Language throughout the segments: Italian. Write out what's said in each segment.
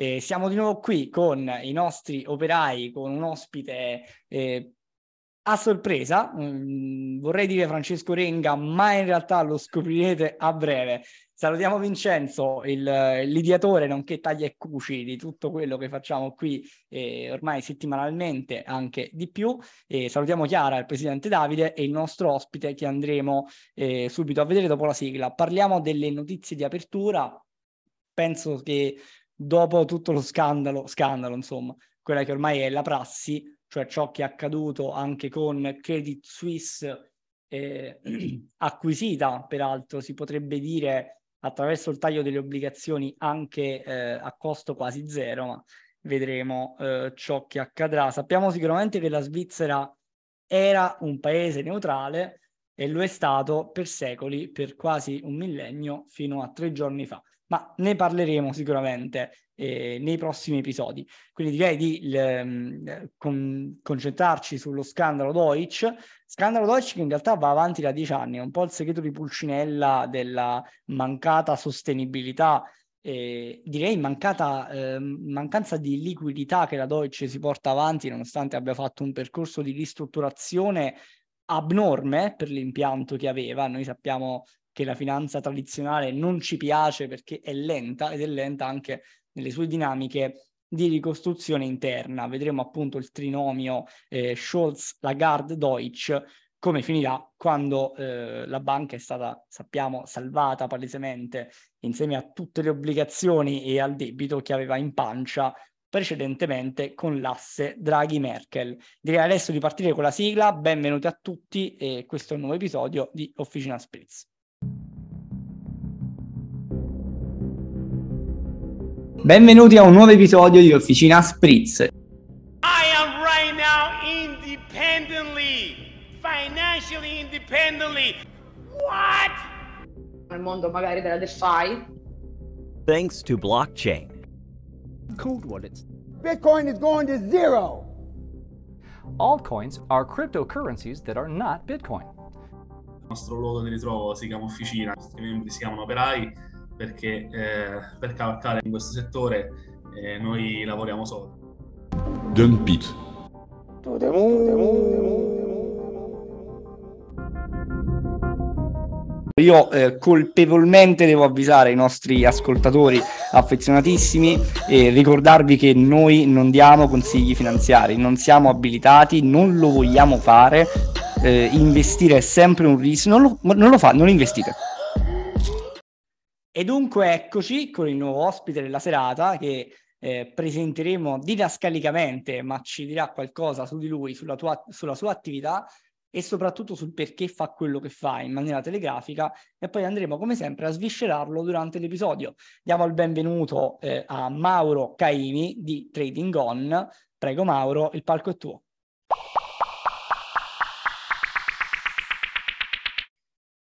Eh, siamo di nuovo qui con i nostri operai, con un ospite eh, a sorpresa, mm, vorrei dire Francesco Renga, ma in realtà lo scoprirete a breve. Salutiamo Vincenzo, il, l'ideatore nonché taglia e cuci di tutto quello che facciamo qui eh, ormai settimanalmente, anche di più. E salutiamo Chiara, il presidente Davide e il nostro ospite che andremo eh, subito a vedere dopo la sigla. Parliamo delle notizie di apertura. Penso che dopo tutto lo scandalo, scandalo insomma, quella che ormai è la prassi, cioè ciò che è accaduto anche con Credit Suisse eh, acquisita, peraltro si potrebbe dire attraverso il taglio delle obbligazioni anche eh, a costo quasi zero, ma vedremo eh, ciò che accadrà. Sappiamo sicuramente che la Svizzera era un paese neutrale e lo è stato per secoli, per quasi un millennio, fino a tre giorni fa ma ne parleremo sicuramente eh, nei prossimi episodi. Quindi direi di l, con, concentrarci sullo scandalo Deutsch, scandalo Deutsch che in realtà va avanti da dieci anni, è un po' il segreto di Pulcinella della mancata sostenibilità eh, direi mancata, eh, mancanza di liquidità che la Deutsche si porta avanti nonostante abbia fatto un percorso di ristrutturazione abnorme per l'impianto che aveva. Noi sappiamo che la finanza tradizionale non ci piace perché è lenta ed è lenta anche nelle sue dinamiche di ricostruzione interna. Vedremo appunto il trinomio eh, Scholz, Lagarde, Deutsch come finirà quando eh, la banca è stata, sappiamo, salvata palesemente insieme a tutte le obbligazioni e al debito che aveva in pancia precedentemente con l'asse Draghi-Merkel. Direi adesso di partire con la sigla. Benvenuti a tutti e questo è un nuovo episodio di Officina Spritz. Benvenuti a un nuovo episodio di Officina Spritz. I am right now independently, financially independently. What? Nel mondo magari della DeFi. Thanks to blockchain. Cold wallets. Bitcoin is going to zero. Altcoins are cryptocurrencies that are not Bitcoin. Il nostro luogo di ritrovo si chiama Officina, i nostri membri si chiamano operai perché eh, per cavalcare in questo settore eh, noi lavoriamo solo. Dump it. Io eh, colpevolmente devo avvisare i nostri ascoltatori affezionatissimi e ricordarvi che noi non diamo consigli finanziari, non siamo abilitati, non lo vogliamo fare. Eh, investire è sempre un rischio, non lo, non lo fa, non investite. E dunque eccoci con il nuovo ospite della serata che eh, presenteremo didascalicamente, ma ci dirà qualcosa su di lui, sulla, tua, sulla sua attività e soprattutto sul perché fa quello che fa in maniera telegrafica e poi andremo come sempre a sviscerarlo durante l'episodio. Diamo il benvenuto eh, a Mauro Caimi di Trading On. Prego Mauro, il palco è tuo.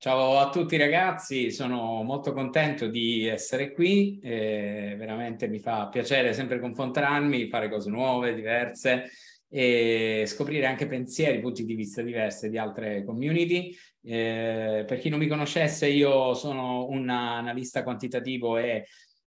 Ciao a tutti ragazzi, sono molto contento di essere qui, eh, veramente mi fa piacere sempre confrontarmi, fare cose nuove, diverse e scoprire anche pensieri, punti di vista diversi di altre community. Eh, per chi non mi conoscesse, io sono un analista quantitativo e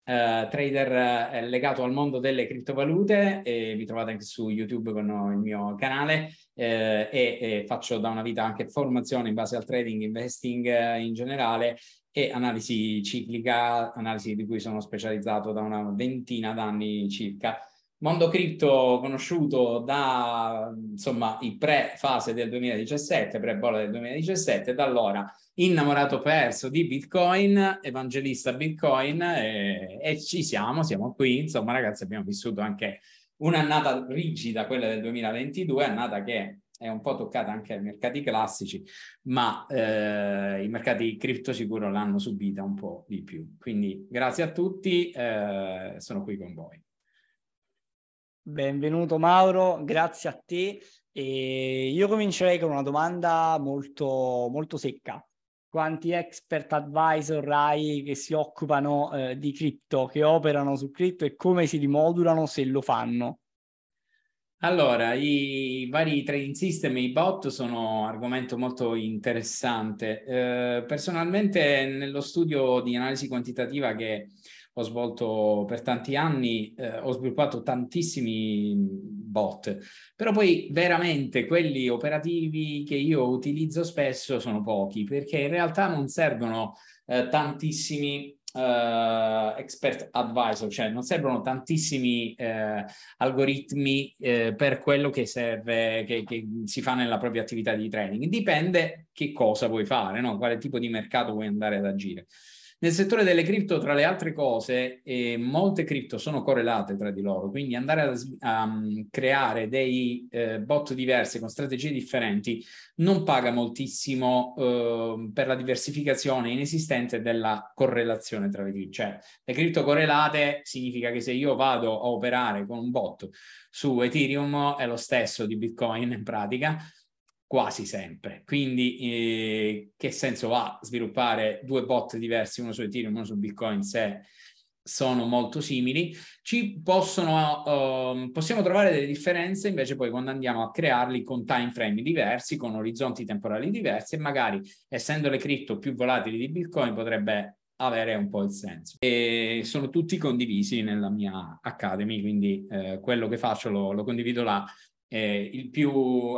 Uh, trader uh, legato al mondo delle criptovalute e vi trovate anche su YouTube con il mio canale eh, e, e, faccio da una vita anche formazione in base al trading, investing uh, in generale e analisi ciclica, analisi di cui sono specializzato da una ventina d'anni circa. Mondo cripto conosciuto da insomma i pre-fase del 2017, pre-bolla del 2017, da allora innamorato perso di Bitcoin, evangelista Bitcoin e, e, ci siamo, siamo qui, insomma ragazzi abbiamo vissuto anche un'annata rigida, quella del 2022, annata che è un po' toccata anche ai mercati classici, ma eh, i mercati cripto sicuro l'hanno subita un po' di più. Quindi grazie a tutti, eh, sono qui con voi. Benvenuto Mauro, grazie a te. E io comincerei con una domanda molto, molto secca quanti expert advisor hai che si occupano eh, di cripto, che operano su cripto e come si rimodulano se lo fanno? Allora, i vari trading system e i bot sono argomento molto interessante. Eh, personalmente, nello studio di analisi quantitativa che ho svolto per tanti anni, eh, ho sviluppato tantissimi bot, però poi veramente quelli operativi che io utilizzo spesso sono pochi, perché in realtà non servono eh, tantissimi Uh, expert advisor, cioè non servono tantissimi uh, algoritmi uh, per quello che serve, che, che, si fa nella propria attività di trading. Dipende che cosa vuoi fare, no? quale tipo di mercato vuoi andare ad agire. Nel settore delle cripto, tra le altre cose, eh, molte cripto sono correlate tra di loro, quindi andare a, a um, creare dei eh, bot diversi con strategie differenti non paga moltissimo eh, per la diversificazione inesistente della correlazione tra le cripto. Cioè, le cripto correlate significa che se io vado a operare con un bot su Ethereum è lo stesso di Bitcoin in pratica, quasi sempre. Quindi eh, che senso ha sviluppare due bot diversi, uno su Ethereum e uno su Bitcoin, se sono molto simili, ci possono, uh, possiamo trovare delle differenze invece poi quando andiamo a crearli con time frame diversi, con orizzonti temporali diversi e magari essendo le cripto più volatili di Bitcoin potrebbe avere un po' il senso. E sono tutti condivisi nella mia Academy, quindi eh, quello che faccio lo, lo condivido là eh, il più,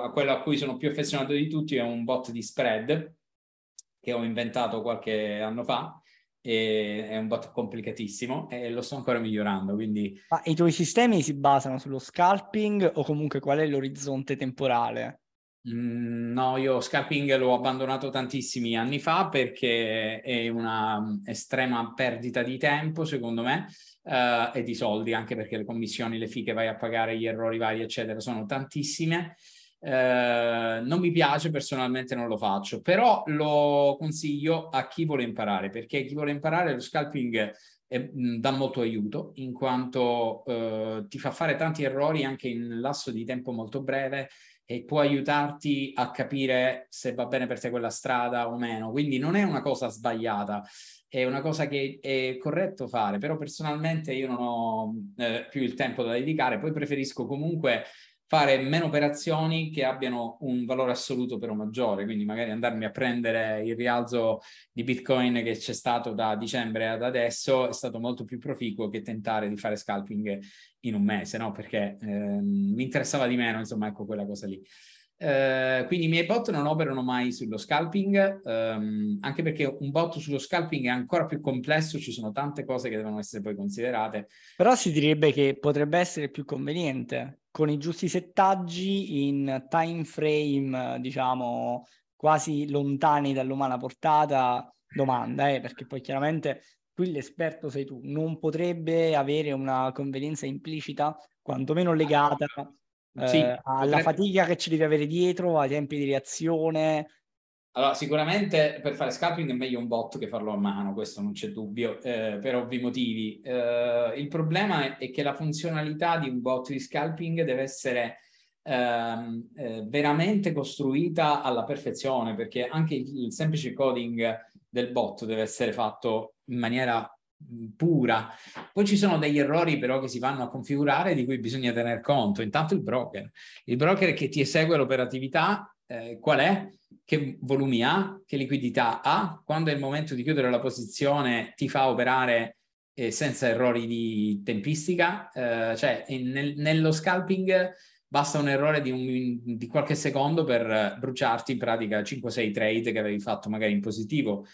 a quello a cui sono più affezionato di tutti è un bot di spread che ho inventato qualche anno fa. è un bot complicatissimo e lo sto ancora migliorando. Quindi... Ma i tuoi sistemi si basano sullo scalping o comunque qual è l'orizzonte temporale? Mm, no, io scalping l'ho abbandonato tantissimi anni fa perché è una estrema perdita di tempo, secondo me, uh, e di soldi, anche perché le commissioni, le fee che vai a pagare, gli errori vari, eccetera, sono tantissime. Uh, non mi piace, personalmente non lo faccio, però lo consiglio a chi vuole imparare, perché chi vuole imparare lo scalping mh, dà molto aiuto, in quanto uh, ti fa fare tanti errori anche in lasso di tempo molto breve e può aiutarti a capire se va bene per te quella strada o meno. Quindi non è una cosa sbagliata, è una cosa che è corretto fare, però personalmente io non ho eh, più il tempo da dedicare, poi preferisco comunque fare meno operazioni che abbiano un valore assoluto però maggiore, quindi magari andarmi a prendere il rialzo di Bitcoin che c'è stato da dicembre ad adesso è stato molto più proficuo che tentare di fare scalping in un mese, no? Perché ehm, mi interessava di meno, insomma, ecco quella cosa lì. Uh, quindi i miei bot non operano mai sullo scalping, um, anche perché un bot sullo scalping è ancora più complesso, ci sono tante cose che devono essere poi considerate. Però si direbbe che potrebbe essere più conveniente con i giusti settaggi in time frame, diciamo, quasi lontani dall'umana portata. Domanda, eh, perché poi chiaramente qui l'esperto sei tu, non potrebbe avere una convenienza implicita, quantomeno legata sì, eh, alla potrebbe... fatica che ci devi avere dietro, ai tempi di reazione. Allora, sicuramente per fare scalping è meglio un bot che farlo a mano, questo non c'è dubbio, eh, per ovvi motivi. Eh, il problema è, è, che la funzionalità di un bot di scalping deve essere ehm, eh, veramente costruita alla perfezione, perché anche il, il semplice coding del bot deve essere fatto in maniera pura. Poi ci sono degli errori però che si vanno a configurare di cui bisogna tener conto. Intanto il broker. Il broker che ti esegue l'operatività, eh, qual è? Che volumi ha? Che liquidità ha? Quando è il momento di chiudere la posizione ti fa operare eh, senza errori di tempistica? Eh, cioè nel, nello scalping basta un errore di, un, di qualche secondo per bruciarti in pratica 5-6 trade che avevi fatto magari in positivo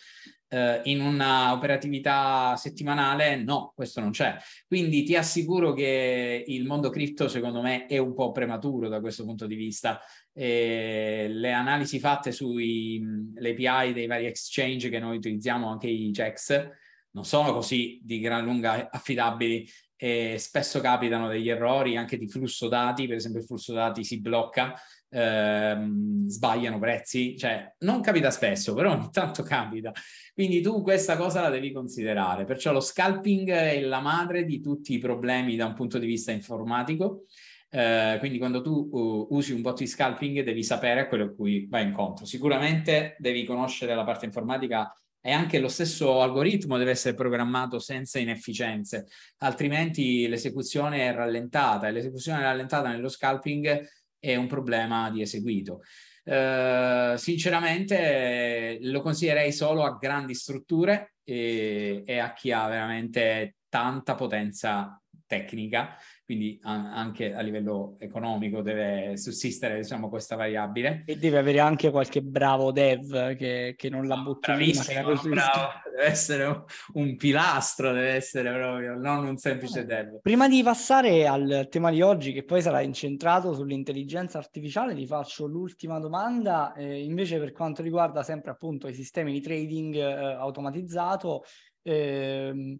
eh, in una operatività settimanale no, questo non c'è. Quindi ti assicuro che il mondo cripto secondo me è un po' prematuro da questo punto di vista. E le analisi fatte sulle API dei vari exchange che noi utilizziamo, anche i checks, non sono così di gran lunga affidabili e spesso capitano degli errori anche di flusso dati, per esempio il flusso dati si blocca ehm, sbagliano prezzi, cioè non capita spesso, però ogni tanto capita. Quindi tu questa cosa la devi considerare. Perciò lo scalping è la madre di tutti i problemi da un punto di vista informatico. Uh, quindi quando tu uh, usi un bot di scalping devi sapere a quello a cui vai incontro. Sicuramente devi conoscere la parte informatica e anche lo stesso algoritmo deve essere programmato senza inefficienze, altrimenti l'esecuzione è rallentata e l'esecuzione rallentata nello scalping è un problema di eseguito. Uh, sinceramente lo consiglierei solo a grandi strutture e, e, a chi ha veramente tanta potenza tecnica, quindi anche a livello economico deve sussistere diciamo, questa variabile. E deve avere anche qualche bravo dev che, che non la butta Bravissimo, bravo. deve essere un, un, pilastro, deve essere proprio, non un semplice eh, dev. Prima di passare al tema di oggi, che poi sarà incentrato sull'intelligenza artificiale, ti faccio l'ultima domanda, eh, invece per quanto riguarda sempre appunto i sistemi di trading eh, automatizzato, eh,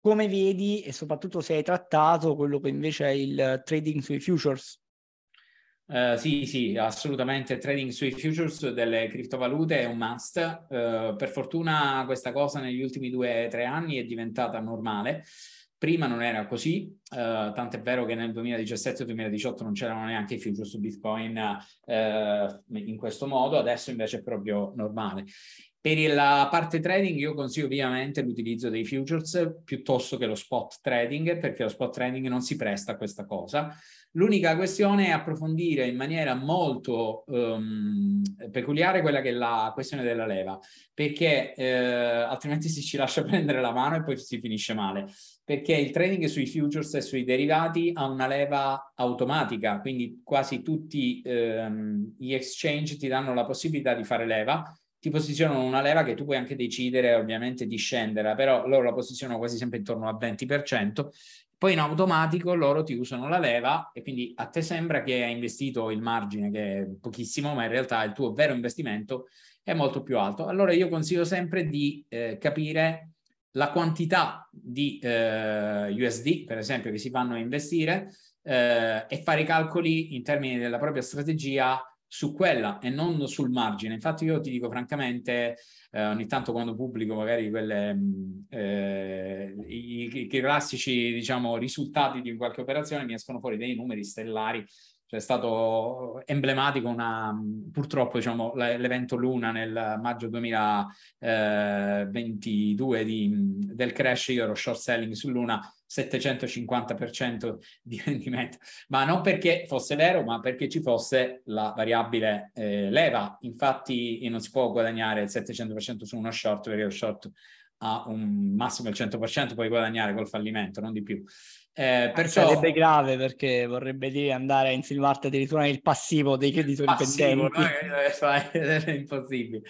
come vedi e soprattutto se hai trattato quello che invece è il trading sui futures. Uh, sì, sì, assolutamente. Trading sui futures delle criptovalute è un must. Uh, per fortuna questa cosa negli ultimi due o tre anni è diventata normale. Prima non era così, uh, tant'è vero che nel 2017-2018 non c'erano neanche i futures su Bitcoin in questo modo, adesso invece è proprio normale. Per la parte trading io consiglio ovviamente l'utilizzo dei futures piuttosto che lo spot trading perché lo spot trading non si presta a questa cosa. L'unica questione è approfondire in maniera molto um, peculiare quella che è la questione della leva, perché eh, altrimenti si ci lascia prendere la mano e poi si finisce male. Perché il trading sui futures e sui derivati ha una leva automatica, quindi quasi tutti ehm, gli exchange ti danno la possibilità di fare leva ti posizionano una leva che tu puoi anche decidere ovviamente di scendere, però loro la posizionano quasi sempre intorno al 20%, poi in automatico loro ti usano la leva e quindi a te sembra che hai investito il margine che è pochissimo, ma in realtà il tuo vero investimento è molto più alto. Allora io consiglio sempre di eh, capire la quantità di eh, USD, per esempio, che si vanno a investire eh, e fare i calcoli in termini della propria strategia su quella e non sul margine. Infatti io ti dico francamente, eh, ogni tanto quando pubblico magari quelle, mm, eh, i, i, i, classici diciamo, risultati di qualche operazione mi escono fuori dei numeri stellari cioè è stato emblematico una, purtroppo diciamo, l'evento Luna nel maggio 2022 di, del crash, io ero short selling su Luna 750% di rendimento, ma non perché fosse vero, ma perché ci fosse la variabile eh, leva. Infatti non si può guadagnare il 700% su uno short perché lo short ha un massimo del 100%, puoi guadagnare col fallimento, non di più. Eh, perciò... Sarebbe grave perché vorrebbe dire andare a insinuarti addirittura nel passivo dei creditori passivo, pendenti. No? È impossibile.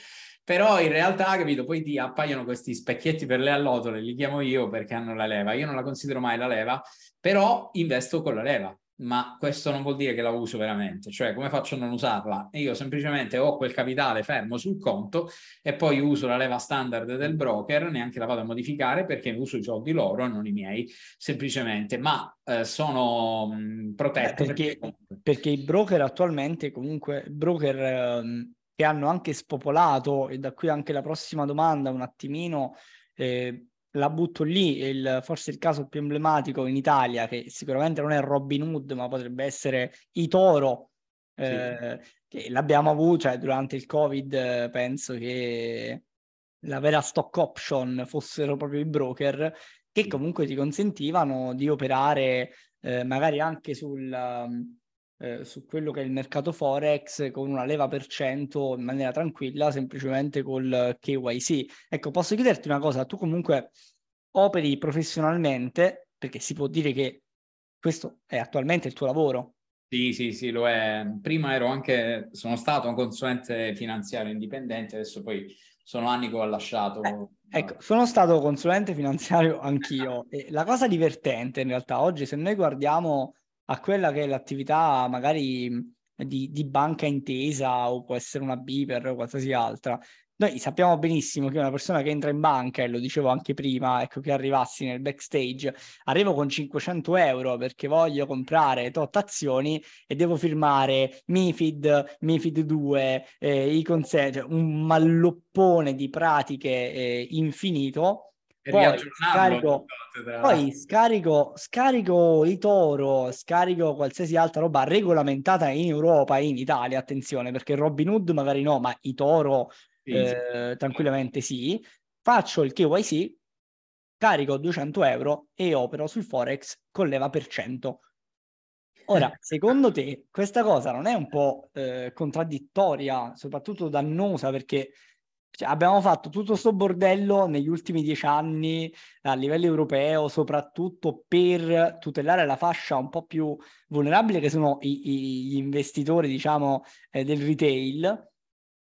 Però in realtà, capito, poi ti appaiono questi specchietti per le allodole, li chiamo io perché hanno la leva. Io non la considero mai la leva, però investo con la leva ma questo non vuol dire che la uso veramente, cioè come faccio a non usarla? Io semplicemente ho quel capitale fermo sul conto e poi uso la leva standard del broker, neanche la vado a modificare perché uso i soldi loro e non i miei, semplicemente, ma eh, sono mh, protetto. Eh, perché, perché, perché, i broker attualmente, comunque, broker eh, che hanno anche spopolato, e da qui anche la prossima domanda un attimino... Eh, la butto lì, il, forse il caso più emblematico in Italia, che sicuramente non è Robin Hood, ma potrebbe essere i Toro, sì. eh, che l'abbiamo avuto cioè, durante il Covid, penso che la vera stock option fossero proprio i broker, che comunque ti consentivano di operare eh, magari anche sul eh, su quello che è il mercato Forex con una leva per cento in maniera tranquilla, semplicemente col KYC. Ecco, posso chiederti una cosa, tu comunque operi professionalmente, perché si può dire che questo è attualmente il tuo lavoro. Sì, sì, sì, lo è. Prima ero anche, sono stato un consulente finanziario indipendente, adesso poi sono anni che ho lasciato. Eh, ecco, sono stato consulente finanziario anch'io e la cosa divertente in realtà oggi, se noi guardiamo a quella che è l'attività magari di, di banca intesa o può essere una Biper o qualsiasi altra. Noi sappiamo benissimo che una persona che entra in banca, e lo dicevo anche prima, ecco che arrivassi nel backstage, arrivo con 500 euro perché voglio comprare tot azioni e devo firmare MIFID, MIFID 2, eh, i consegni, cioè un malloppone di pratiche eh, infinito poi scarico, poi scarico, scarico i toro, scarico qualsiasi altra roba regolamentata in Europa e in Italia, attenzione, perché Robin Hood magari no, ma i toro sì, eh, sì. tranquillamente sì. Faccio il KYC, carico 200 euro e opero sul Forex con leva per cento. Ora, secondo te questa cosa non è un po' eh, contraddittoria, soprattutto dannosa, perché Cioè, abbiamo fatto tutto questo bordello negli ultimi dieci anni a livello europeo, soprattutto per tutelare la fascia un po' più vulnerabile, che sono i, i, gli investitori, diciamo, eh, del retail.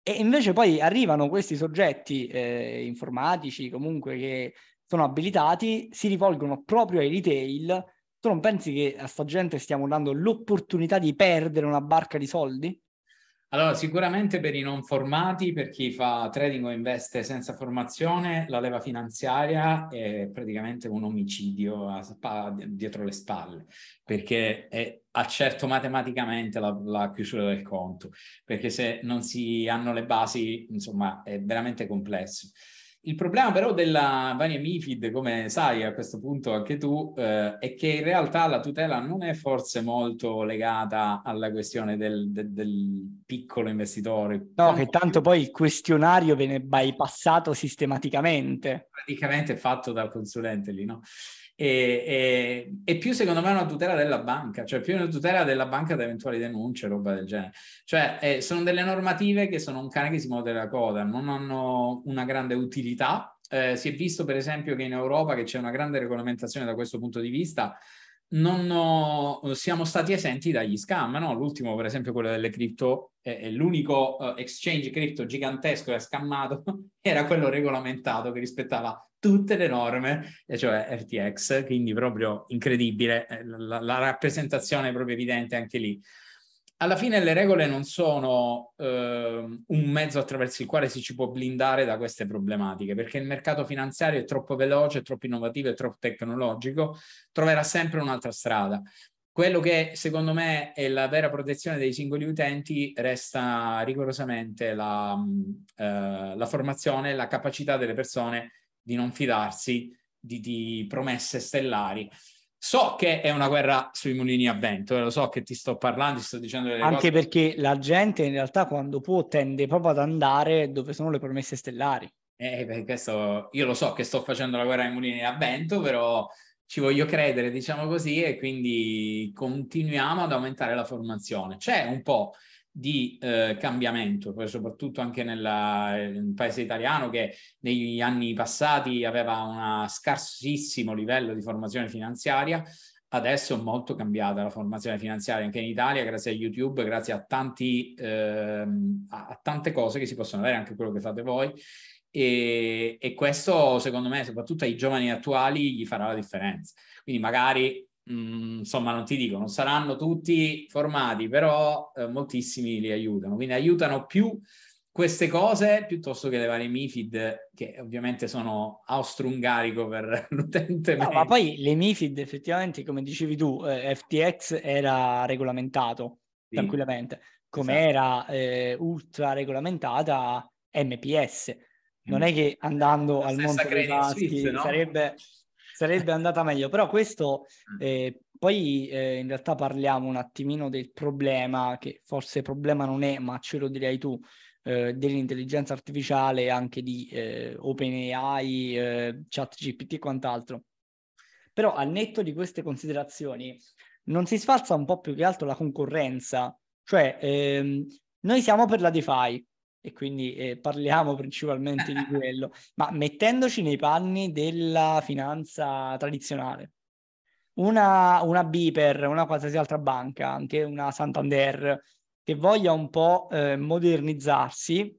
E invece poi arrivano questi soggetti eh, informatici, comunque che sono abilitati, si rivolgono proprio ai retail. Tu non pensi che a sta gente stiamo dando l'opportunità di perdere una barca di soldi? Allora, sicuramente per i non formati, per chi fa trading o investe senza formazione, la leva finanziaria è praticamente un omicidio a, dietro le spalle, perché è, accerto matematicamente la, la, chiusura del conto, perché se non si hanno le basi, insomma, è veramente complesso. Il problema però della varia MIFID, come sai a questo punto anche tu, eh, è che in realtà la tutela non è forse molto legata alla questione del, del, del piccolo investitore. No, che tanto poi il questionario viene bypassato sistematicamente. Praticamente fatto dal consulente lì, no? E, e, e, più secondo me è una tutela della banca, cioè più una tutela della banca da eventuali denunce, roba del genere. Cioè eh, sono delle normative che sono un cane che si muove la coda, non hanno una grande utilità. Eh, si è visto per esempio che in Europa che c'è una grande regolamentazione da questo punto di vista, non ho, siamo stati esenti dagli scam, no? L'ultimo, per esempio, quello delle cripto, è, è l'unico uh, exchange cripto gigantesco e scammato, era quello regolamentato che rispettava tutte le norme, cioè RTX, quindi proprio incredibile, eh, la, la rappresentazione è proprio evidente anche lì. Alla fine le regole non sono eh, un mezzo attraverso il quale si ci può blindare da queste problematiche, perché il mercato finanziario è troppo veloce, è troppo innovativo, è troppo tecnologico, troverà sempre un'altra strada. Quello che secondo me è la vera protezione dei singoli utenti resta rigorosamente la, eh, la formazione, la capacità delle persone di non fidarsi di, di promesse stellari. So che è una guerra sui mulini a vento, eh, lo so che ti sto parlando, ti sto dicendo delle Anche cose. perché la gente in realtà quando può tende proprio ad andare dove sono le promesse stellari. Eh, questo io lo so che sto facendo la guerra ai mulini a vento, però ci voglio credere, diciamo così, e quindi continuiamo ad aumentare la formazione. C'è un po' di eh, cambiamento, soprattutto anche nel paese italiano che negli anni passati aveva un scarsissimo livello di formazione finanziaria, adesso è molto cambiata la formazione finanziaria anche in Italia grazie a YouTube, grazie a, tanti, eh, a tante cose che si possono avere, anche quello che fate voi. E, e questo secondo me soprattutto ai giovani attuali gli farà la differenza quindi magari Mm, insomma, non ti dico, non saranno tutti formati, però eh, moltissimi li aiutano. Quindi aiutano più queste cose piuttosto che le varie MIFID, che ovviamente sono austro-ungarico per l'utente. No, ma poi le MIFID, effettivamente, come dicevi tu, eh, FTX era regolamentato sì. tranquillamente, come esatto. era eh, ultra regolamentata MPS. Non mm. è che andando al mondo dei taschi no? sarebbe sarebbe andata meglio, però questo mm. eh, poi eh, in realtà parliamo un attimino del problema, che forse problema non è, ma ce lo direi tu, eh, dell'intelligenza artificiale, anche di eh, OpenAI, eh, ChatGPT e quant'altro. Però al netto di queste considerazioni non si sfalza un po' più che altro la concorrenza, cioè ehm, noi siamo per la DeFi, e quindi eh, parliamo principalmente di quello, ma mettendoci nei panni della finanza tradizionale. Una, una Biper, una qualsiasi altra banca, anche una Santander, che voglia un po' eh, modernizzarsi,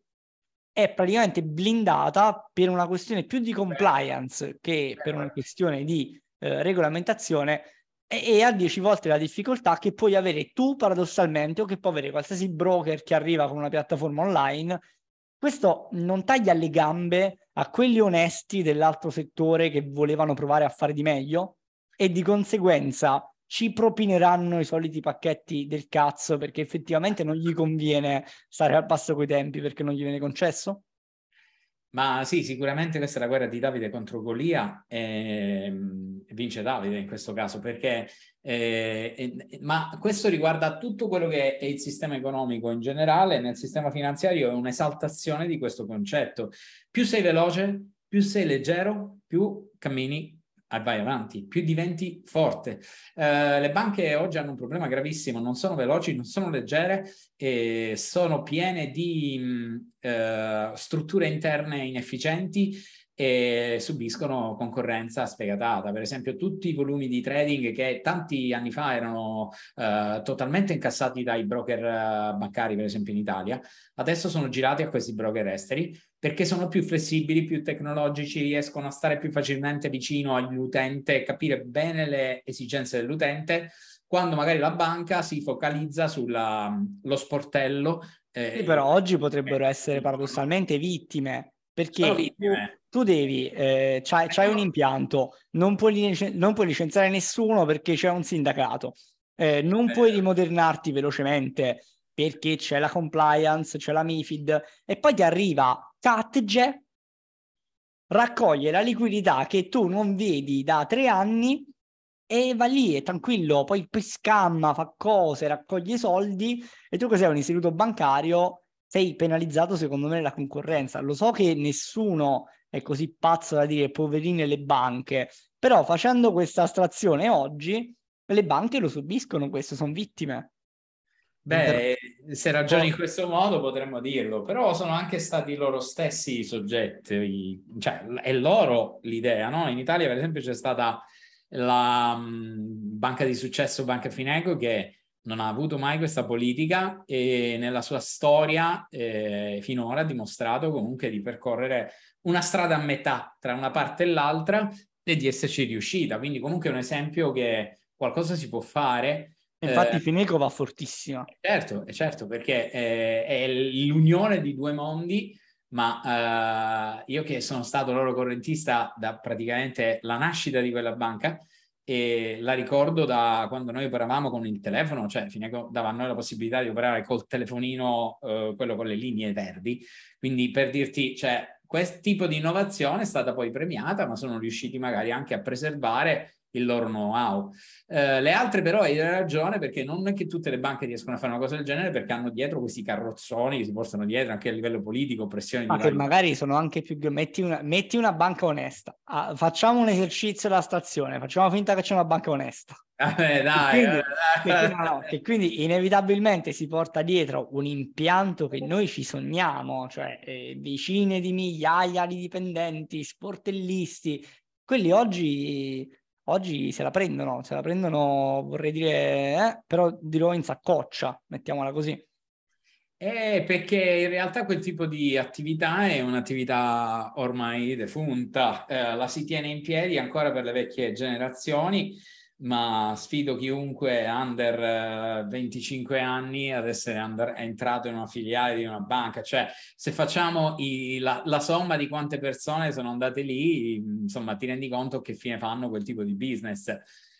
è praticamente blindata per una questione più di compliance che per una questione di eh, regolamentazione e, ha 10 volte la difficoltà che puoi avere tu paradossalmente o che può avere qualsiasi broker che arriva con una piattaforma online. Questo non taglia le gambe a quelli onesti dell'altro settore che volevano provare a fare di meglio e di conseguenza ci propineranno i soliti pacchetti del cazzo perché effettivamente non gli conviene stare al passo coi tempi perché non gli viene concesso? Ma sì, sicuramente questa è la guerra di Davide contro Golia e ehm, vince Davide in questo caso perché eh, eh, ma questo riguarda tutto quello che è il sistema economico in generale, nel sistema finanziario è un'esaltazione di questo concetto. Più sei veloce, più sei leggero, più cammini vai avanti, più diventi forte. Eh, le banche oggi hanno un problema gravissimo, non sono veloci, non sono leggere sono piene di mh, eh, strutture interne inefficienti e subiscono concorrenza sfegatata. Per esempio, tutti i volumi di trading che tanti anni fa erano eh, totalmente incassati dai broker eh, bancari, per esempio in Italia, adesso sono girati a questi broker esteri perché sono più flessibili, più tecnologici, riescono a stare più facilmente vicino all'utente capire bene le esigenze dell'utente quando magari la banca si focalizza sullo sportello. Eh, sì, però oggi potrebbero essere paradossalmente vittime perché vittime tu devi, eh, c'hai, c'hai un impianto, non puoi, non puoi, licenziare nessuno perché c'è un sindacato, eh, non eh. puoi rimodernarti velocemente perché c'è la compliance, c'è la MIFID e poi ti arriva Catge, raccoglie la liquidità che tu non vedi da tre anni e va lì, è tranquillo, poi, poi scamma, fa cose, raccoglie soldi e tu che sei un istituto bancario sei penalizzato secondo me nella concorrenza. Lo so che nessuno è così pazzo da dire poverine le banche, però facendo questa astrazione oggi le banche lo subiscono questo, sono vittime. Beh, se ragioni in questo modo potremmo dirlo, però sono anche stati loro stessi i soggetti, cioè è loro l'idea, no? In Italia per esempio c'è stata la um, banca di successo Banca Fineco che non ha avuto mai questa politica e nella sua storia eh, finora ha dimostrato comunque di percorrere una strada a metà tra una parte e l'altra e di esserci riuscita. Quindi comunque è un esempio che qualcosa si può fare. Infatti eh, Fineco va fortissima. Certo, certo, perché è, è l'unione di due mondi, ma eh, io che sono stato loro correntista da praticamente la nascita di quella banca, e la ricordo da quando noi operavamo con il telefono, cioè Fineco dava a noi la possibilità di operare col telefonino, eh, quello con le linee verdi, quindi per dirti, cioè questo tipo di innovazione è stata poi premiata, ma sono riusciti magari anche a preservare il loro know-how. Eh, le altre però hai ragione perché non è che tutte le banche riescono a fare una cosa del genere perché hanno dietro questi carrozzoni che si portano dietro anche a livello politico, pressioni Ma che vari... magari sono anche più... Metti una, metti una banca onesta, ah, facciamo un esercizio alla stazione, facciamo finta che c'è una banca onesta. Eh, dai, quindi, dai. Che, no, che quindi inevitabilmente si porta dietro un impianto che noi ci sogniamo, cioè eh, decine di migliaia di dipendenti, sportellisti, quelli oggi oggi se la prendono, se la prendono vorrei dire, eh, però dirò in saccoccia, mettiamola così. Eh, perché in realtà quel tipo di attività è un'attività ormai defunta, eh, la si tiene in piedi ancora per le vecchie generazioni ma sfido chiunque under 25 eh, anni ad essere under, entrato in una filiale di una banca. Cioè, se facciamo i, la, la, somma di quante persone sono andate lì, insomma, ti rendi conto che fine fanno quel tipo di business.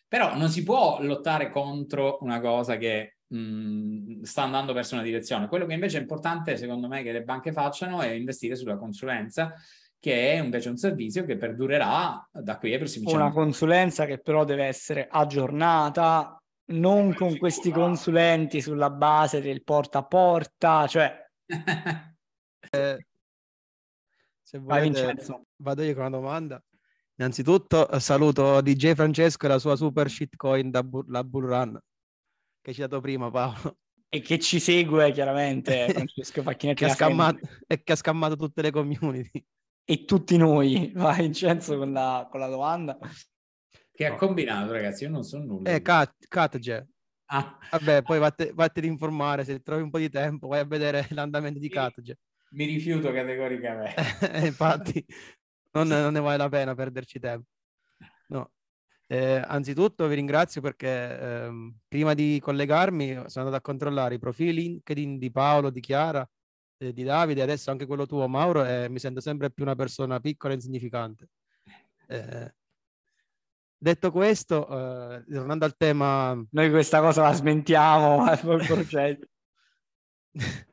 Però non si può lottare contro una cosa che mh, sta andando verso una direzione. Quello che invece è importante, secondo me, che le banche facciano è investire sulla consulenza che è invece un servizio che perdurerà da qui ai prossimi anni. Una consulenza che però deve essere aggiornata, non con questi consulenti sulla base del porta a porta, cioè... eh, se volete, vado io con una domanda. Innanzitutto eh, saluto DJ Francesco e la sua super shitcoin da bu- la Bull Run, che hai citato prima Paolo. E che ci segue chiaramente Francesco Facchinetti. che ha scammato, e che ha scammato tutte le community e tutti noi. Vai Vincenzo con la, con la domanda. Che ha combinato ragazzi? Io non so nulla. Eh, Cat, Catge. Ah. Vabbè, poi vatti ad informare, se trovi un po' di tempo vai a vedere l'andamento di Catge. Mi rifiuto categoricamente. Infatti, non, non, ne vale la pena perderci tempo. No. Eh, anzitutto vi ringrazio perché ehm, prima di collegarmi sono andato a controllare i profili LinkedIn di Paolo, di Chiara eh, di Davide, adesso anche quello tuo, Mauro, e mi sento sempre più una persona piccola e insignificante. Eh, detto questo, eh, tornando al tema... Noi questa cosa la smentiamo,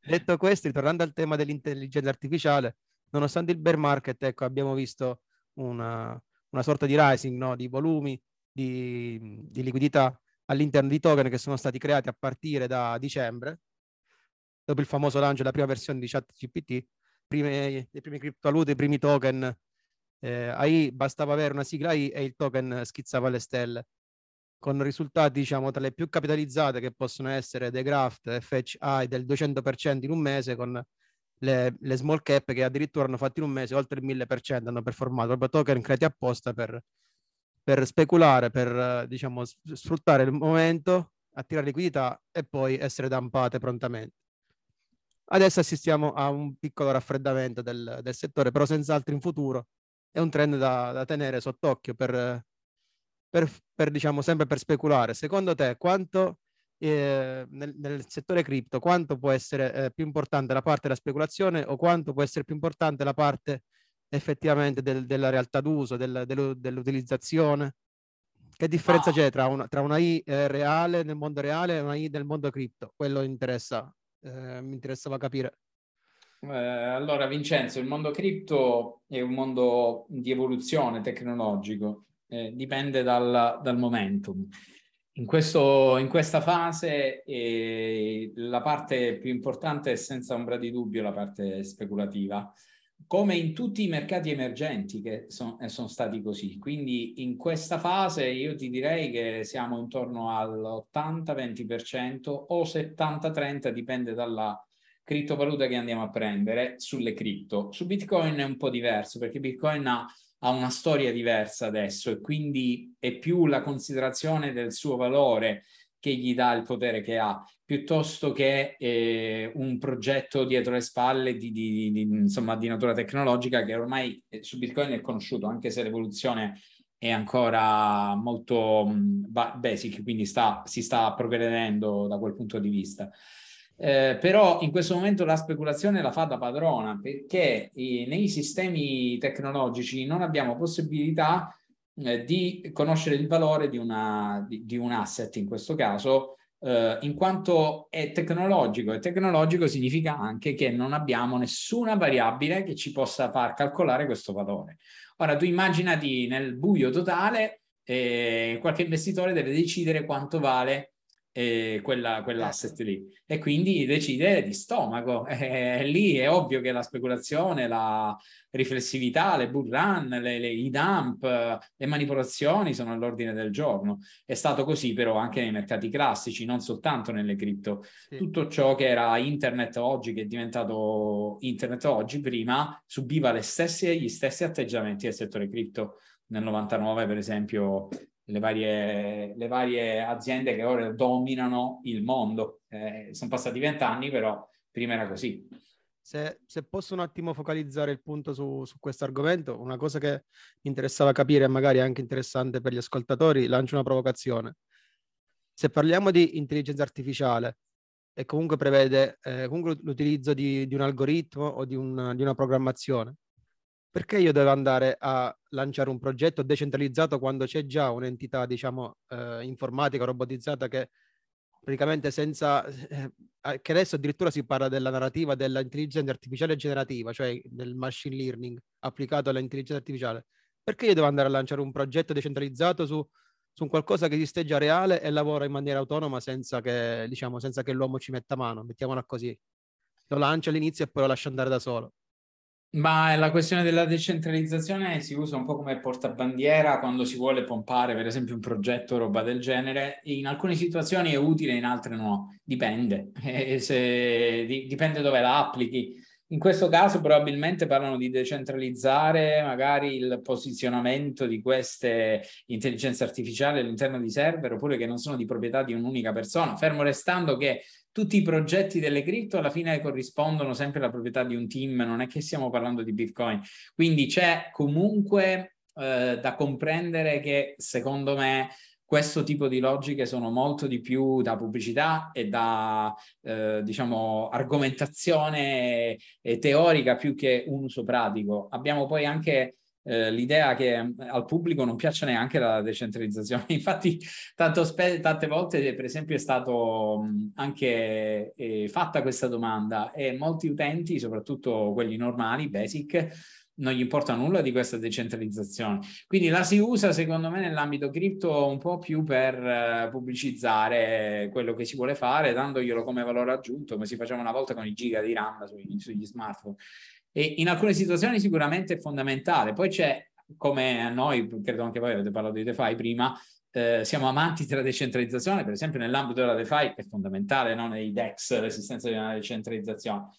detto questo, ritornando al tema dell'intelligenza artificiale, nonostante il bear market, ecco, abbiamo visto una, una sorta di rising no? di volumi, di, di liquidità all'interno di token che sono stati creati a partire da dicembre dopo il famoso lancio della prima versione di ChatGPT, prime, le prime criptovalute, i primi token Eh, AI bastava avere una sigla AI e il token schizzava alle stelle, con risultati diciamo tra le più capitalizzate che possono essere The Graft, FHI del 200% in un mese, con le, le, small cap che addirittura hanno fatto in un mese oltre il 1000%, hanno performato proprio token creati apposta per, per speculare, per diciamo, sfruttare il momento, attirare liquidità e poi essere dampate prontamente. Adesso assistiamo a un piccolo raffreddamento del, del settore, però senz'altro in futuro è un trend da, da tenere sott'occhio per, per, per, diciamo, sempre per speculare. Secondo te, quanto eh, nel, nel, settore cripto, quanto può essere eh, più importante la parte della speculazione o quanto può essere più importante la parte effettivamente del, della realtà d'uso, del, del, dell'utilizzazione? Che differenza ah. c'è tra una, tra una I eh, reale nel mondo reale e una I nel mondo cripto? Quello interessa eh, mi interessava capire. Eh, allora, Vincenzo, il mondo cripto è un mondo di evoluzione tecnologico, eh, dipende dal, dal momentum. In, questo, in, questa fase eh, la parte più importante è senza ombra di dubbio la parte speculativa, come in tutti i mercati emergenti che eh, sono stati così. Quindi in questa fase io ti direi che siamo intorno all'80-20% o 70-30, dipende dalla criptovaluta che andiamo a prendere sulle cripto. Su Bitcoin è un po' diverso perché Bitcoin ha, ha una storia diversa adesso e quindi è più la considerazione del suo valore che gli dà il potere che ha, piuttosto che eh, un progetto dietro le spalle di, di, di, insomma, di natura tecnologica che ormai eh, su Bitcoin è conosciuto, anche se l'evoluzione è ancora molto mh, basic, quindi sta, si sta progredendo da quel punto di vista. Eh, però in questo momento la speculazione la fa da padrona perché eh, nei sistemi tecnologici non abbiamo possibilità eh, di conoscere il valore di, una, di, di un asset in questo caso, eh, in quanto è tecnologico. E tecnologico significa anche che non abbiamo nessuna variabile che ci possa far calcolare questo valore. Ora, tu immaginati nel buio totale, eh, qualche investitore deve decidere quanto vale eh, quella, quell'asset lì e quindi decide di stomaco. Eh, lì è ovvio che la speculazione, la riflessività, le bull run, le, le, i dump, le manipolazioni sono all'ordine del giorno. È stato così però anche nei mercati classici, non soltanto nelle cripto. Sì. Tutto ciò che era internet oggi, che è diventato internet oggi, prima subiva le stesse, gli stessi atteggiamenti del settore cripto. Nel 99, per esempio, le varie, le varie aziende che ora dominano il mondo. Eh, sono passati vent'anni, però prima era così. Se, se, posso un attimo focalizzare il punto su, su questo argomento, una cosa che mi interessava capire e magari anche interessante per gli ascoltatori, lancio una provocazione. Se parliamo di intelligenza artificiale e comunque prevede eh, comunque l'utilizzo di, di, un algoritmo o di, un, di una programmazione, perché io devo andare a lanciare un progetto decentralizzato quando c'è già un'entità, diciamo, eh, informatica, robotizzata che praticamente senza... Eh, che adesso addirittura si parla della narrativa dell'intelligenza artificiale generativa, cioè del machine learning applicato all'intelligenza artificiale. Perché io devo andare a lanciare un progetto decentralizzato su, su qualcosa che esiste già reale e lavora in maniera autonoma senza che, diciamo, senza che l'uomo ci metta mano, mettiamola così. Lo lancio all'inizio e poi lo lascio andare da solo. Ma la questione della decentralizzazione si usa un po' come portabandiera quando si vuole pompare, per esempio, un progetto o roba del genere. In alcune situazioni è utile, in altre no. Dipende. Eh, se, di, dipende dove la applichi. In questo caso probabilmente parlano di decentralizzare magari il posizionamento di queste intelligenze artificiali all'interno di server oppure che non sono di proprietà di un'unica persona, fermo restando che tutti i progetti delle cripto alla fine corrispondono sempre alla proprietà di un team, non è che stiamo parlando di Bitcoin. Quindi c'è comunque eh, da comprendere che secondo me questo tipo di logiche sono molto di più da pubblicità e da eh, diciamo argomentazione teorica più che un uso pratico. Abbiamo poi anche eh, l'idea che mm, al pubblico non piaccia neanche la decentralizzazione. Infatti, spe- tante volte, per esempio, è stato mh, mm, anche eh, fatta questa domanda e molti utenti, soprattutto quelli normali, basic, non gli importa nulla di questa decentralizzazione. Quindi la si usa, secondo me, nell'ambito cripto un po' più per eh, pubblicizzare quello che si vuole fare, dandoglielo come valore aggiunto, come si faceva una volta con i giga di RAM sui, sugli smartphone. E in alcune situazioni sicuramente è fondamentale. Poi c'è come a noi, credo anche voi avete parlato di DeFi prima, eh, siamo amanti della decentralizzazione, per esempio nell'ambito della DeFi è fondamentale, no? nei DEX, l'esistenza di una decentralizzazione.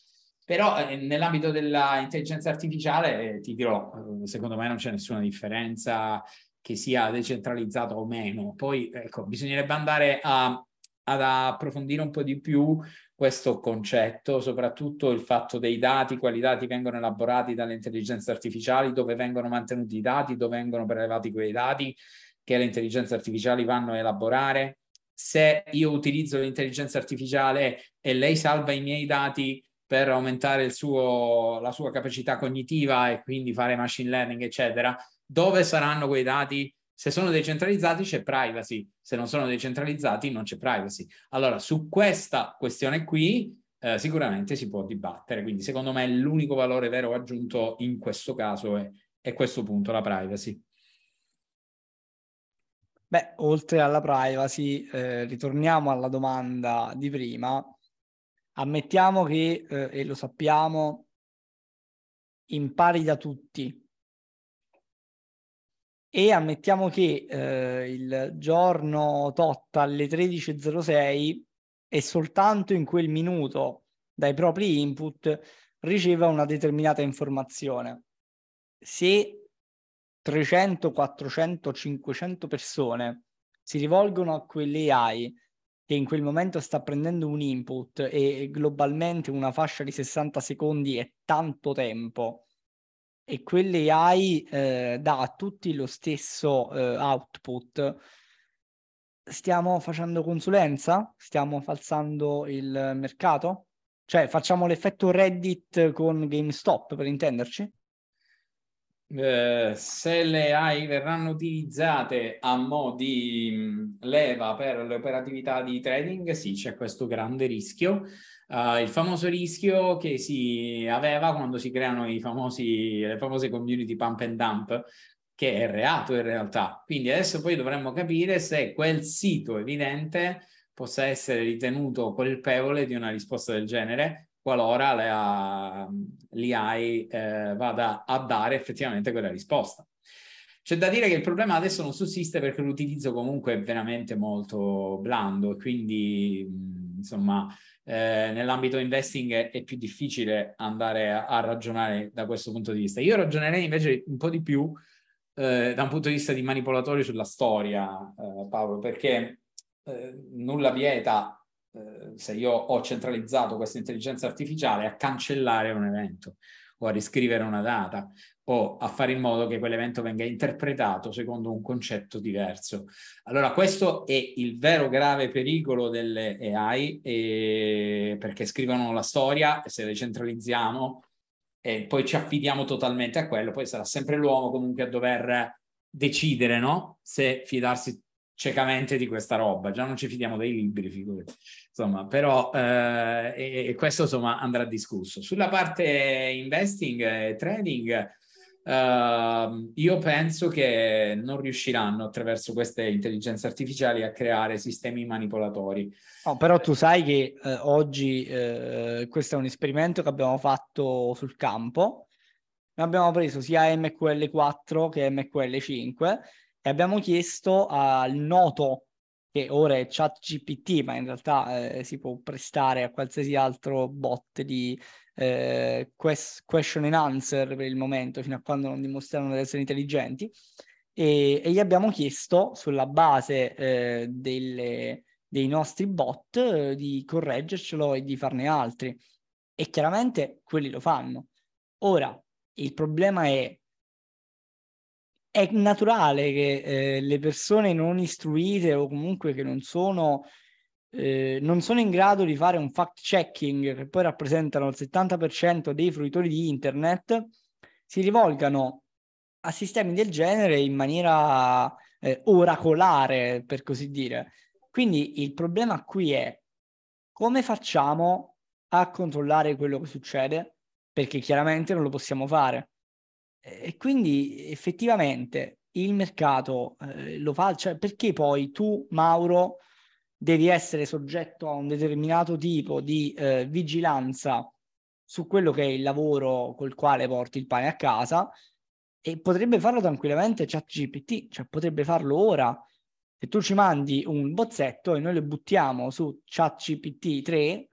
Però eh, nell'ambito dell'intelligenza artificiale, eh, ti dirò, eh, secondo me non c'è nessuna differenza che sia decentralizzata o meno. Poi, ecco, bisognerebbe andare a, ad approfondire un po' di più questo concetto, soprattutto il fatto dei dati, quali dati vengono elaborati dalle intelligenze artificiali, dove vengono mantenuti i dati, dove vengono prelevati quei dati che le intelligenze artificiali vanno a elaborare. Se io utilizzo l'intelligenza artificiale e lei salva i miei dati per aumentare suo, la sua capacità cognitiva e quindi fare machine learning, eccetera, dove saranno quei dati? Se sono decentralizzati c'è privacy, se non sono decentralizzati non c'è privacy. Allora, su questa questione qui eh, sicuramente si può dibattere, quindi secondo me l'unico valore vero aggiunto in questo caso è, è questo punto, la privacy. Beh, oltre alla privacy, eh, ritorniamo alla domanda di prima. Ammettiamo che, eh, e lo sappiamo, impari da tutti. E ammettiamo che eh, il giorno tot alle 13.06 e soltanto in quel minuto dai propri input riceva una determinata informazione. Se 300, 400, 500 persone si rivolgono a quell'AI che in quel momento sta prendendo un input e globalmente una fascia di 60 secondi è tanto tempo e quell'AI eh, dà a tutti lo stesso eh, output, stiamo facendo consulenza? Stiamo falsando il mercato? Cioè facciamo l'effetto Reddit con GameStop per intenderci? Eh, se le AI verranno utilizzate a mo' di leva per le operatività di trading, sì, c'è questo grande rischio. Uh, il famoso rischio che si aveva quando si creano i famosi, le famose community pump and dump, che è reato in realtà. Quindi adesso poi dovremmo capire se quel sito evidente possa essere ritenuto colpevole di una risposta del genere qualora la, l'AI eh, vada a dare effettivamente quella risposta. C'è da dire che il problema adesso non sussiste perché l'utilizzo comunque è veramente molto blando e quindi insomma eh, nell'ambito investing è, è, più difficile andare a, a, ragionare da questo punto di vista. Io ragionerei invece un po' di più eh, da un punto di vista di manipolatori sulla storia, eh, Paolo, perché eh, nulla vieta eh, se io ho centralizzato questa intelligenza artificiale a cancellare un evento o a riscrivere una data o a fare in modo che quell'evento venga interpretato secondo un concetto diverso. Allora questo è il vero grave pericolo delle AI e... perché scrivono la storia e se le centralizziamo e poi ci affidiamo totalmente a quello, poi sarà sempre l'uomo comunque a dover decidere no? se fidarsi ciecamente di questa roba. Già non ci fidiamo dei libri, figurati. Insomma, però eh, e, questo insomma andrà discusso. Sulla parte investing e trading, Uh, io penso che non riusciranno attraverso queste intelligenze artificiali a creare sistemi manipolatori. Oh, però tu sai che eh, oggi eh, questo è un esperimento che abbiamo fatto sul campo. Abbiamo preso sia MQL4 che MQL5 e abbiamo chiesto al noto, che ora è ChatGPT, ma in realtà eh, si può prestare a qualsiasi altro bot di eh, quest- question and answer per il momento, fino a quando non dimostrano di essere intelligenti, e, e gli abbiamo chiesto sulla base eh, delle, dei nostri bot eh, di correggercelo e di farne altri. E chiaramente quelli lo fanno. Ora, il problema è è naturale che eh, le persone non istruite o comunque che non sono, eh, non sono in grado di fare un fact checking, che poi rappresentano il 70% dei fruitori di internet, si rivolgano a sistemi del genere in maniera eh, oracolare, per così dire. Quindi il problema qui è come facciamo a controllare quello che succede? Perché chiaramente non lo possiamo fare. E quindi effettivamente il mercato eh, lo fa, cioè perché poi tu, Mauro, devi essere soggetto a un determinato tipo di eh, vigilanza su quello che è il lavoro col quale porti il pane a casa, E potrebbe farlo tranquillamente ChatGPT, cioè potrebbe farlo ora. Se tu ci mandi un bozzetto e noi lo buttiamo su ChatGPT 3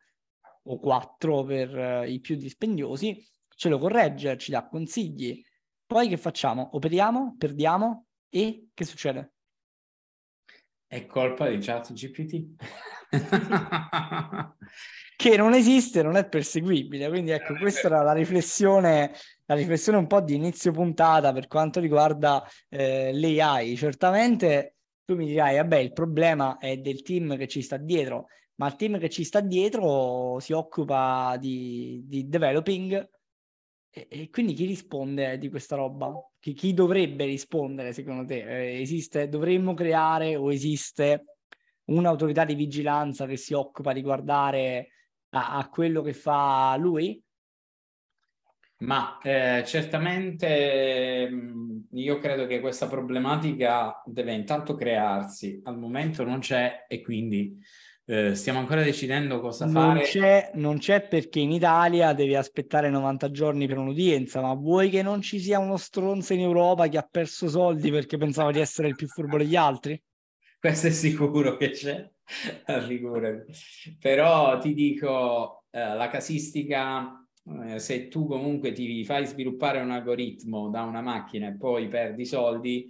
o 4 per uh, i più dispendiosi, ce lo corregge, ci dà consigli. Poi che facciamo? Operiamo? Perdiamo? E che succede? È colpa di ChatGPT. che non esiste, non è perseguibile. Quindi ecco, questa era la riflessione, la riflessione un po' di inizio puntata per quanto riguarda eh, l'AI. Certamente tu mi dirai, vabbè, il problema è del team che ci sta dietro, ma il team che ci sta dietro si occupa di, di developing e, e, quindi chi risponde di questa roba? Chi, chi dovrebbe rispondere secondo te? Eh, esiste, dovremmo creare o esiste un'autorità di vigilanza che si occupa di guardare a, a quello che fa lui? Ma eh, certamente io credo che questa problematica deve intanto crearsi, al momento non c'è e quindi eh, stiamo ancora decidendo cosa non fare. C'è, non c'è perché in Italia devi aspettare 90 giorni per un'udienza, ma vuoi che non ci sia uno stronzo in Europa che ha perso soldi perché pensava di essere il più furbo degli altri? Questo è sicuro che c'è, figurati. Però ti dico, eh, la casistica, eh, se tu comunque ti fai sviluppare un algoritmo da una macchina e poi perdi soldi,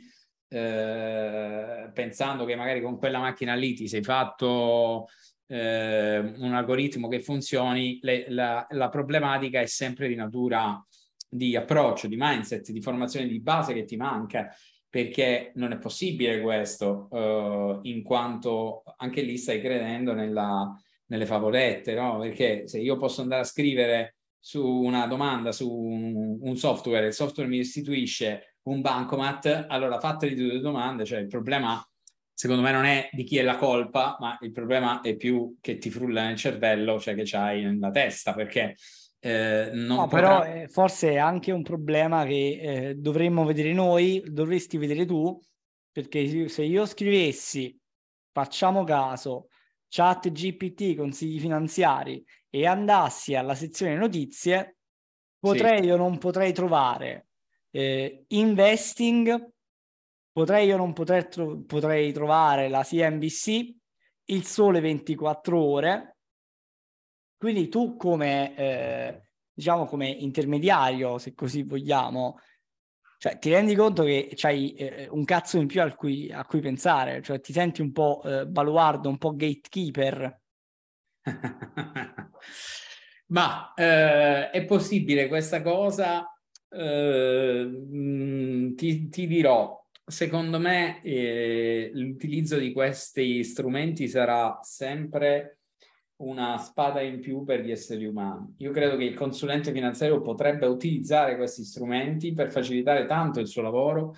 eh, pensando che magari con quella macchina lì ti sei fatto eh, un algoritmo che funzioni, le, la, la, problematica è sempre di natura di approccio, di mindset, di formazione di base che ti manca, perché non è possibile questo, uh, in quanto anche lì stai credendo nella, nelle favolette, no? Perché se io posso andare a scrivere su una domanda su un, un software, il software mi restituisce un bancomat, allora fatte di due domande, cioè il problema secondo me non è di chi è la colpa, ma il problema è più che ti frulla nel cervello, cioè che c'hai nella testa, perché eh, non no, potrà... però eh, forse è anche un problema che eh, dovremmo vedere noi, dovresti vedere tu, perché se io scrivessi, facciamo caso, chat GPT, consigli finanziari, e andassi alla sezione notizie, potrei sì. o non potrei trovare eh, investing, potrei o non potrei, tro- potrei trovare la CNBC, il sole 24 ore. Quindi tu come, eh, diciamo, come intermediario, se così vogliamo, cioè, ti rendi conto che c'hai eh, un cazzo in più a cui, a cui, pensare, cioè ti senti un po' eh, baluardo, un po' gatekeeper. Ma eh, è possibile questa cosa Ehm, ti, ti, dirò, secondo me eh, l'utilizzo di questi strumenti sarà sempre una spada in più per gli esseri umani. Io credo che il consulente finanziario potrebbe utilizzare questi strumenti per facilitare tanto il suo lavoro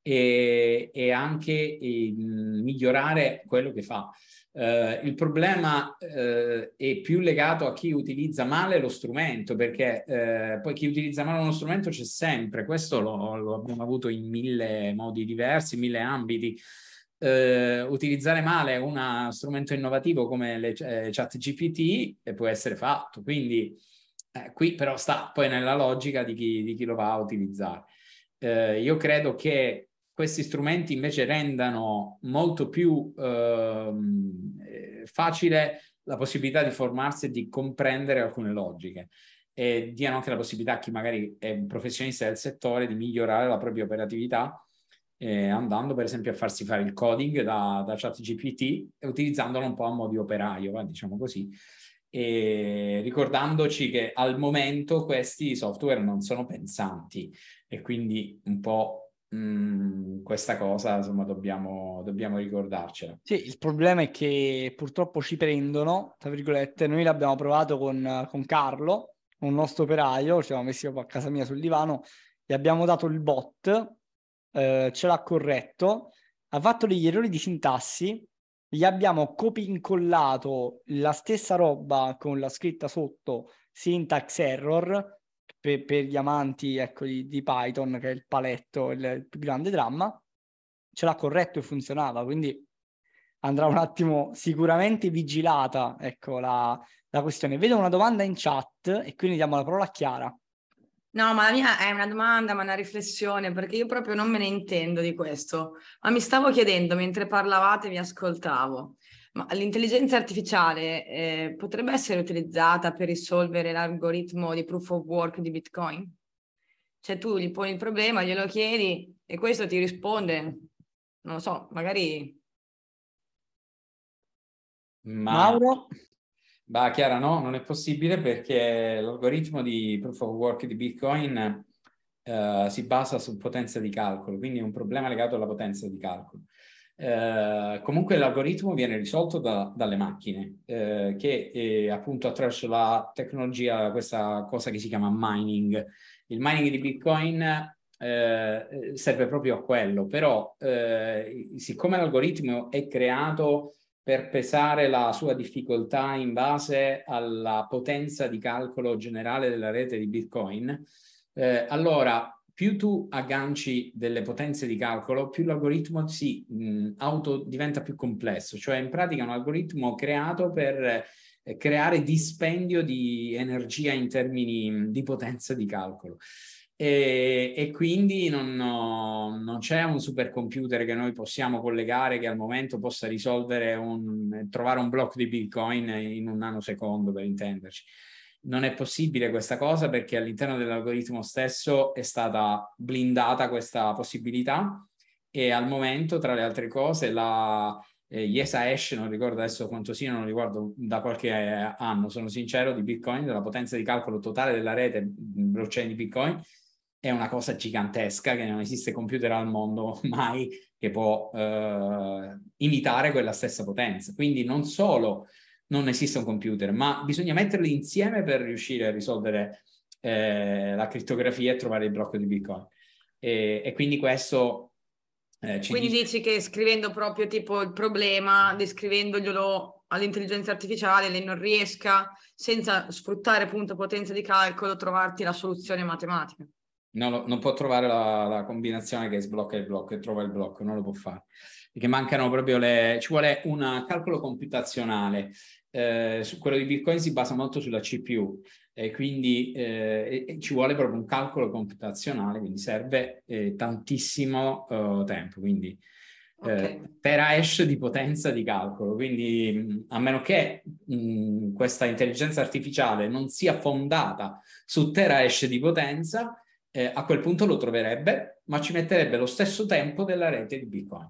e, e anche e, migliorare quello che fa. Uh, il problema uh, è più legato a chi utilizza male lo strumento, perché uh, poi chi utilizza male uno strumento c'è sempre, questo lo, lo abbiamo avuto in mille modi diversi, mille ambiti. utilizzare male uno strumento innovativo come le eh, chat GPT può essere fatto, quindi eh, qui però sta poi nella logica di chi, di chi lo va a utilizzare. io credo che questi strumenti invece rendano molto più ehm, eh, facile la possibilità di formarsi e di comprendere alcune logiche e diano anche la possibilità a chi magari è un professionista del settore di migliorare la propria operatività eh, andando per esempio a farsi fare il coding da, da chat GPT e utilizzandolo un po' a modo operaio, diciamo così, e ricordandoci che al momento questi software non sono pensanti e quindi un po' Mm, questa cosa insomma dobbiamo, dobbiamo ricordarcela. Sì, il problema è che purtroppo ci prendono, tra virgolette, noi l'abbiamo provato con, con Carlo, un nostro operaio, ci siamo messi a casa mia sul divano, gli abbiamo dato il bot, eh, ce l'ha corretto, ha fatto degli errori di sintassi, gli abbiamo copy incollato la stessa roba con la scritta sotto syntax error per, per gli amanti ecco, di, di, Python, che è il paletto, il, più grande dramma, ce l'ha corretto e funzionava, quindi andrà un attimo sicuramente vigilata ecco, la, la questione. Vedo una domanda in chat e quindi diamo la parola a Chiara. No, ma la mia è una domanda, ma una riflessione, perché io proprio non me ne intendo di questo. Ma mi stavo chiedendo mentre parlavate, vi ascoltavo, ma l'intelligenza artificiale eh, potrebbe essere utilizzata per risolvere l'algoritmo di proof of work di Bitcoin? Cioè tu gli poni il problema, glielo chiedi e questo ti risponde, non lo so, magari... Ma... Mauro? Bah, Chiara, no, non è possibile perché l'algoritmo di proof of work di Bitcoin uh, si basa su potenza di calcolo, quindi è un problema legato alla potenza di calcolo. Uh, comunque l'algoritmo viene risolto da, dalle macchine uh, che eh, appunto attraverso la tecnologia, questa cosa che si chiama mining. Il mining di Bitcoin serve proprio a quello, però siccome l'algoritmo è creato per pesare la sua difficoltà in base alla potenza di calcolo generale della rete di Bitcoin, eh, allora più tu agganci delle potenze di calcolo, più l'algoritmo si mh, auto diventa più complesso, cioè in pratica è un algoritmo creato per eh, creare dispendio di energia in termini di potenza di calcolo. E, e quindi non, non, c'è un supercomputer che noi possiamo collegare che al momento possa risolvere un, trovare un blocco di Bitcoin in un nanosecondo per intenderci. Non è possibile questa cosa perché all'interno dell'algoritmo stesso è stata blindata questa possibilità e al momento, tra le altre cose, la, eh, Yesa Hash, non ricordo adesso quanto sia, non ricordo da qualche anno, sono sincero, di Bitcoin, della potenza di calcolo totale della rete blockchain di Bitcoin, è una cosa gigantesca che non esiste computer al mondo mai che può eh, imitare quella stessa potenza. Quindi non solo non esiste un computer, ma bisogna metterli insieme per riuscire a risolvere eh, la crittografia e trovare il blocco di Bitcoin. E, e quindi questo... Eh, quindi dice... dici che scrivendo proprio tipo il problema, descrivendoglielo all'intelligenza artificiale, lei non riesca, senza sfruttare appunto potenza di calcolo, trovarti la soluzione matematica. No, non può trovare la, la, combinazione che sblocca il blocco e trova il blocco, non lo può fare. Perché mancano proprio le... ci vuole un calcolo computazionale. Eh, su quello di Bitcoin si basa molto sulla CPU e quindi eh, ci vuole proprio un calcolo computazionale, quindi serve eh, tantissimo uh, tempo. Quindi eh, okay. terahash di potenza di calcolo. Quindi a meno che mh, questa intelligenza artificiale non sia fondata su terahash di potenza, eh, a quel punto lo troverebbe, ma ci metterebbe lo stesso tempo della rete di Bitcoin.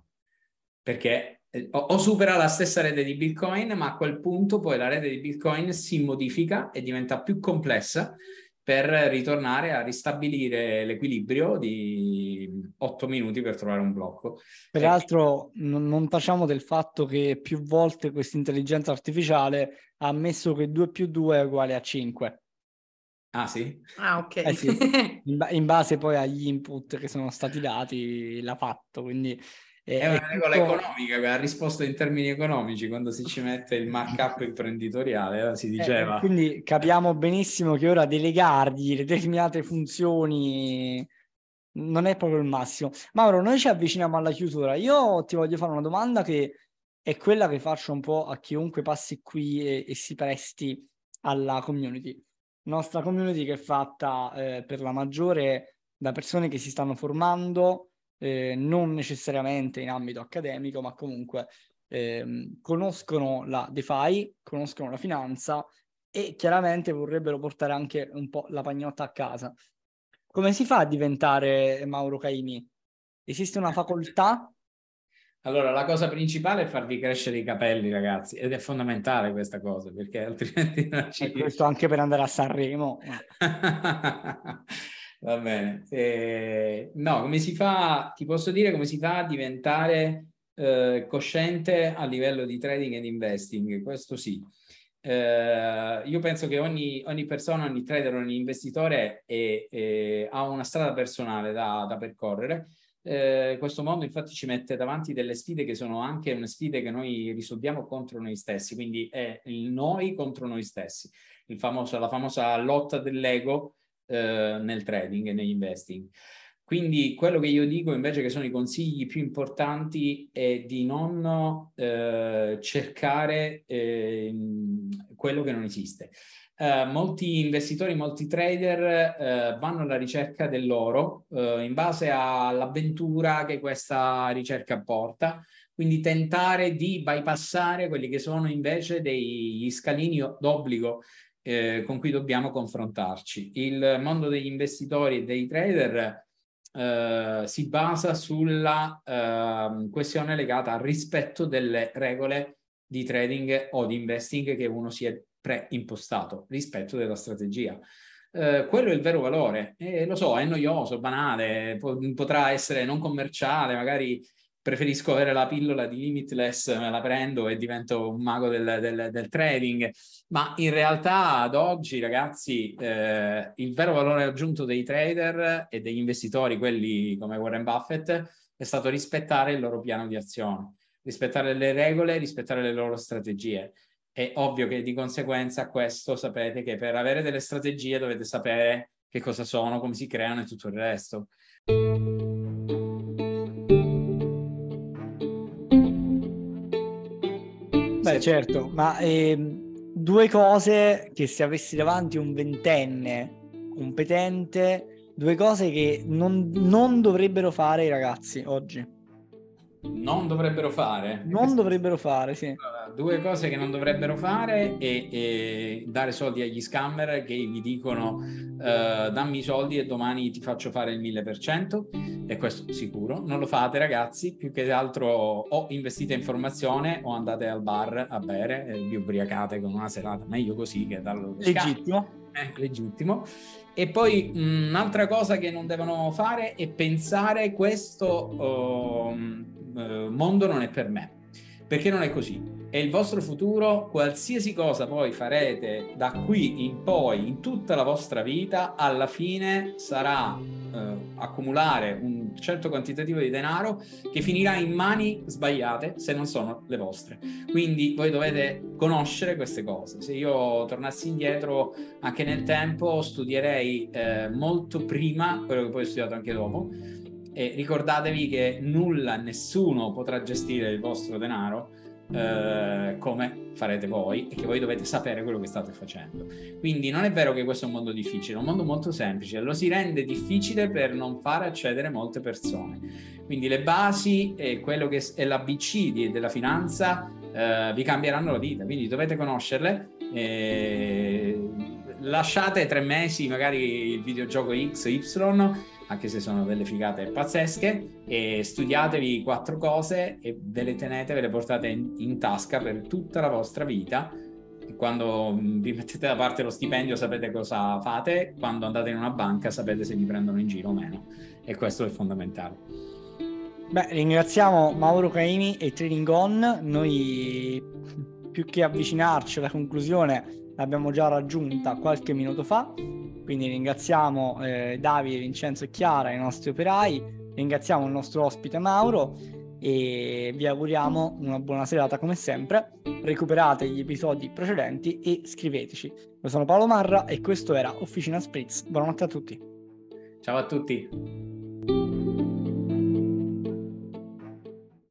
Perché eh, o, supera la stessa rete di Bitcoin, ma a quel punto poi la rete di Bitcoin si modifica e diventa più complessa per ritornare a ristabilire l'equilibrio di 8 minuti per trovare un blocco. Peraltro non, non tacciamo del fatto che più volte questa intelligenza artificiale ha ammesso che 2 più 2 è uguale a 5. Ah sì? Ah ok. Eh sì. in, ba- in, base poi agli input che sono stati dati l'ha fatto, quindi... Eh, è una regola tutto... economica che ha risposto in termini economici quando si ci mette il markup imprenditoriale, eh, si diceva. Eh, quindi capiamo benissimo che ora delegargli le determinate funzioni non è proprio il massimo. Mauro, noi ci avviciniamo alla chiusura. Io ti voglio fare una domanda che è quella che faccio un po' a chiunque passi qui e, e si presti alla community nostra community che è fatta eh, per la maggiore da persone che si stanno formando, eh, non necessariamente in ambito accademico, ma comunque eh, conoscono la DeFi, conoscono la finanza e chiaramente vorrebbero portare anche un po' la pagnotta a casa. Come si fa a diventare Mauro Caimi? Esiste una facoltà allora, la cosa principale è farvi crescere i capelli, ragazzi, ed è fondamentale questa cosa, perché altrimenti non ci... E questo anche per andare a Sanremo. Va bene. Eh, no, come si fa, ti posso dire come si fa a diventare eh, cosciente a livello di trading ed investing, questo sì. Eh, io penso che ogni, ogni, persona, ogni trader, ogni investitore è, è, ha una strada personale da, da percorrere eh, questo mondo infatti ci mette davanti delle sfide che sono anche una sfide che noi risolviamo contro noi stessi, quindi è il noi contro noi stessi, famoso, la famosa lotta dell'ego eh, nel trading e negli Quindi quello che io dico invece che sono i consigli più importanti è di non eh, cercare eh, quello che non esiste. eh, molti investitori, molti trader eh, vanno alla ricerca dell'oro eh, in base all'avventura che questa ricerca porta, quindi tentare di bypassare quelli che sono invece degli scalini d'obbligo eh, con cui dobbiamo confrontarci. Il mondo degli investitori e dei trader eh, si basa sulla eh, questione legata al rispetto delle regole di trading o di investing che uno si è preimpostato, rispetto della strategia. Eh, quello è il vero valore. E lo so, è noioso, banale, po- potrà essere non commerciale, magari preferisco avere la pillola di Limitless, me la prendo e divento un mago del, del, del trading, ma in realtà ad oggi ragazzi eh, il vero valore aggiunto dei trader e degli investitori, quelli come Warren Buffett, è stato rispettare il loro piano di azione, rispettare le regole, rispettare le loro strategie. È ovvio che di conseguenza questo sapete che per avere delle strategie dovete sapere che cosa sono, come si creano e tutto il resto. Beh, certo, ma ehm, due cose che se avessi davanti un ventenne competente, due cose che non, non dovrebbero fare i ragazzi oggi. Non dovrebbero fare? Non dovrebbero fare, sì due cose che non dovrebbero fare è, è dare soldi agli scammer che vi dicono uh, dammi i soldi e domani ti faccio fare il 1000% e questo sicuro. Non lo fate ragazzi, più che altro o investite in formazione o andate al bar a bere e vi ubriacate con una serata, meglio così che dallo Legittimo. Eh, legittimo. E poi un'altra cosa che non devono fare è pensare questo uh, mondo non è per me, perché non è così è il vostro futuro, qualsiasi cosa poi farete da qui in poi, in tutta la vostra vita, alla fine sarà eh, accumulare un certo quantitativo di denaro che finirà in mani sbagliate se non sono le vostre. Quindi voi dovete conoscere queste cose. Se io tornassi indietro anche nel tempo, studierei eh, molto prima quello che poi ho studiato anche dopo. E ricordatevi che nulla, nessuno potrà gestire il vostro denaro eh, come farete voi e che voi dovete sapere quello che state facendo. Quindi non è vero che questo è un mondo difficile, è un mondo molto semplice, lo si rende difficile per non far accedere molte persone. Quindi le basi e quello che è l'ABC della finanza eh, vi cambieranno la vita, quindi dovete conoscerle. Eh, lasciate tre mesi magari il videogioco X, Y anche se sono delle figate pazzesche, e studiatevi quattro cose e ve le tenete, ve le portate in, in tasca per tutta la vostra vita. Quando vi mettete da parte lo stipendio sapete cosa fate, quando andate in una banca sapete se vi prendono in giro o meno e questo è fondamentale. Beh, ringraziamo Mauro Caini e Training On. Noi più che avvicinarci alla conclusione l'abbiamo già raggiunta qualche minuto fa quindi ringraziamo eh, Davide, Vincenzo e Chiara, i nostri operai, ringraziamo il nostro ospite Mauro e vi auguriamo una buona serata come sempre. Recuperate gli episodi precedenti e scriveteci. Io sono Paolo Marra e questo era Officina Spritz. Buonanotte a tutti. Ciao a tutti.